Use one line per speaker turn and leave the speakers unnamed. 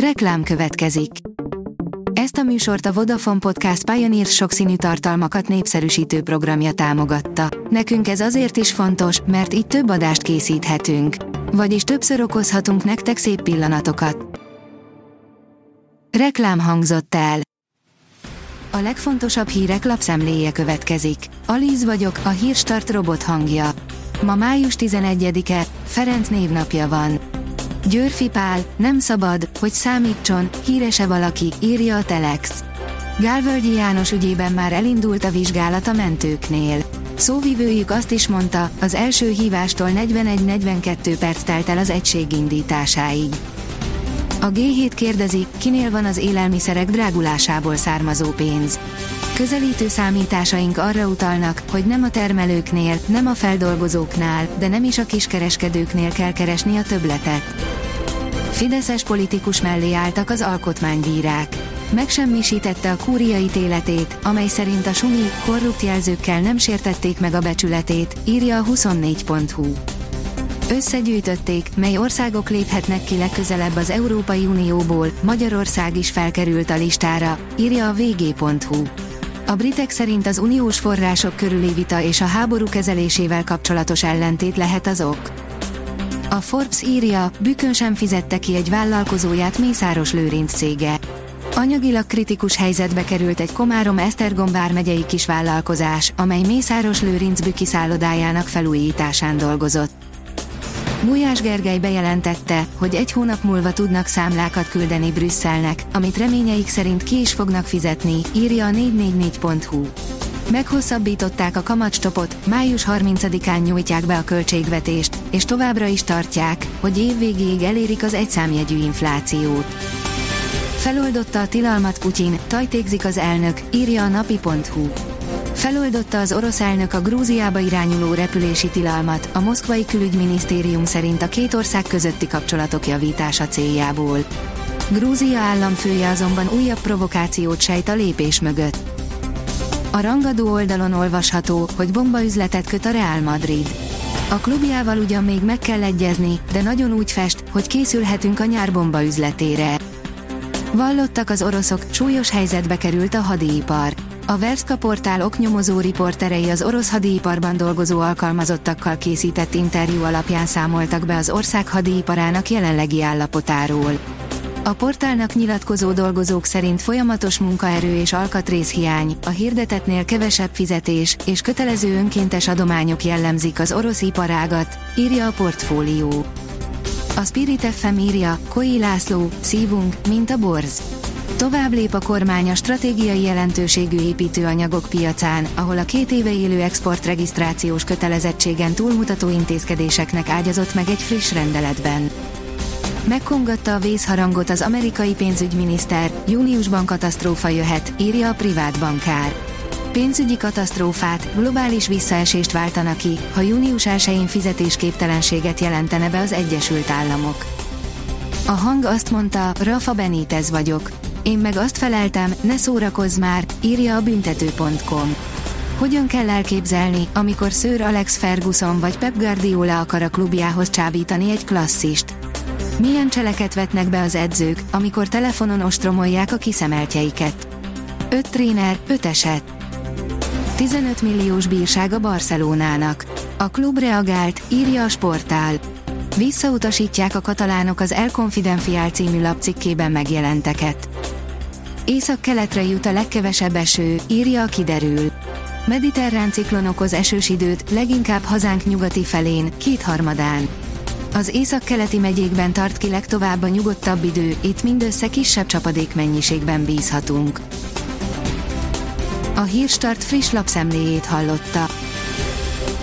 Reklám következik. Ezt a műsort a Vodafone Podcast Pioneer sokszínű tartalmakat népszerűsítő programja támogatta. Nekünk ez azért is fontos, mert így több adást készíthetünk. Vagyis többször okozhatunk nektek szép pillanatokat. Reklám hangzott el. A legfontosabb hírek lapszemléje következik. Alíz vagyok, a hírstart robot hangja. Ma május 11-e, Ferenc névnapja van. Győrfi Pál, nem szabad, hogy számítson, hírese valaki, írja a Telex. Gálvölgyi János ügyében már elindult a vizsgálat a mentőknél. Szóvivőjük azt is mondta, az első hívástól 41-42 perc telt el az egység indításáig. A G7 kérdezi, kinél van az élelmiszerek drágulásából származó pénz. Közelítő számításaink arra utalnak, hogy nem a termelőknél, nem a feldolgozóknál, de nem is a kiskereskedőknél kell keresni a töbletet. Fideszes politikus mellé álltak az alkotmánybírák. Megsemmisítette a kúria ítéletét, amely szerint a sumi, korrupt jelzőkkel nem sértették meg a becsületét, írja a 24.hu. Összegyűjtötték, mely országok léphetnek ki legközelebb az Európai Unióból, Magyarország is felkerült a listára, írja a vg.hu. A britek szerint az uniós források körüli vita és a háború kezelésével kapcsolatos ellentét lehet az ok. A Forbes írja, Bükön sem fizette ki egy vállalkozóját Mészáros Lőrinc cége. Anyagilag kritikus helyzetbe került egy Komárom Esztergom vármegyei kisvállalkozás, amely Mészáros Lőrinc Büki szállodájának felújításán dolgozott. Gulyás Gergely bejelentette, hogy egy hónap múlva tudnak számlákat küldeni Brüsszelnek, amit reményeik szerint ki is fognak fizetni, írja a 444.hu. Meghosszabbították a kamatstopot, május 30-án nyújtják be a költségvetést, és továbbra is tartják, hogy évvégéig elérik az egyszámjegyű inflációt. Feloldotta a tilalmat Putyin, tajtékzik az elnök, írja a napi.hu. Feloldotta az orosz elnök a Grúziába irányuló repülési tilalmat, a moszkvai külügyminisztérium szerint a két ország közötti kapcsolatok javítása céljából. Grúzia államfője azonban újabb provokációt sejt a lépés mögött. A rangadó oldalon olvasható, hogy bombaüzletet köt a Real Madrid. A klubjával ugyan még meg kell egyezni, de nagyon úgy fest, hogy készülhetünk a nyár bombaüzletére. Vallottak az oroszok, súlyos helyzetbe került a hadipar. A Verska portál oknyomozó riporterei az orosz hadiiparban dolgozó alkalmazottakkal készített interjú alapján számoltak be az ország hadiiparának jelenlegi állapotáról. A portálnak nyilatkozó dolgozók szerint folyamatos munkaerő és alkatrészhiány, a hirdetetnél kevesebb fizetés és kötelező önkéntes adományok jellemzik az orosz iparágat, írja a portfólió. A Spirit FM írja, Koi László, szívunk, mint a borz. Tovább lép a kormány a stratégiai jelentőségű építőanyagok piacán, ahol a két éve élő exportregisztrációs kötelezettségen túlmutató intézkedéseknek ágyazott meg egy friss rendeletben. Megkongatta a vészharangot az amerikai pénzügyminiszter, júniusban katasztrófa jöhet, írja a privát bankár. Pénzügyi katasztrófát, globális visszaesést váltana ki, ha június 1-én fizetésképtelenséget jelentene be az Egyesült Államok. A hang azt mondta, Rafa Benítez vagyok. Én meg azt feleltem, ne szórakozz már, írja a büntető.com. Hogyan kell elképzelni, amikor Sir Alex Ferguson vagy Pep Guardiola akar a klubjához csábítani egy klasszist? Milyen cseleket vetnek be az edzők, amikor telefonon ostromolják a kiszemeltjeiket? 5 tréner, 5 eset. 15 milliós bírság a Barcelonának. A klub reagált, írja a sportál. Visszautasítják a katalánok az El Confidencial című lapcikkében megjelenteket. Észak-keletre jut a legkevesebb eső, írja a kiderül. Mediterrán ciklon okoz esős időt, leginkább hazánk nyugati felén, kétharmadán. Az észak-keleti megyékben tart ki legtovább a nyugodtabb idő, itt mindössze kisebb csapadék mennyiségben bízhatunk. A Hírstart friss lapszemléjét hallotta.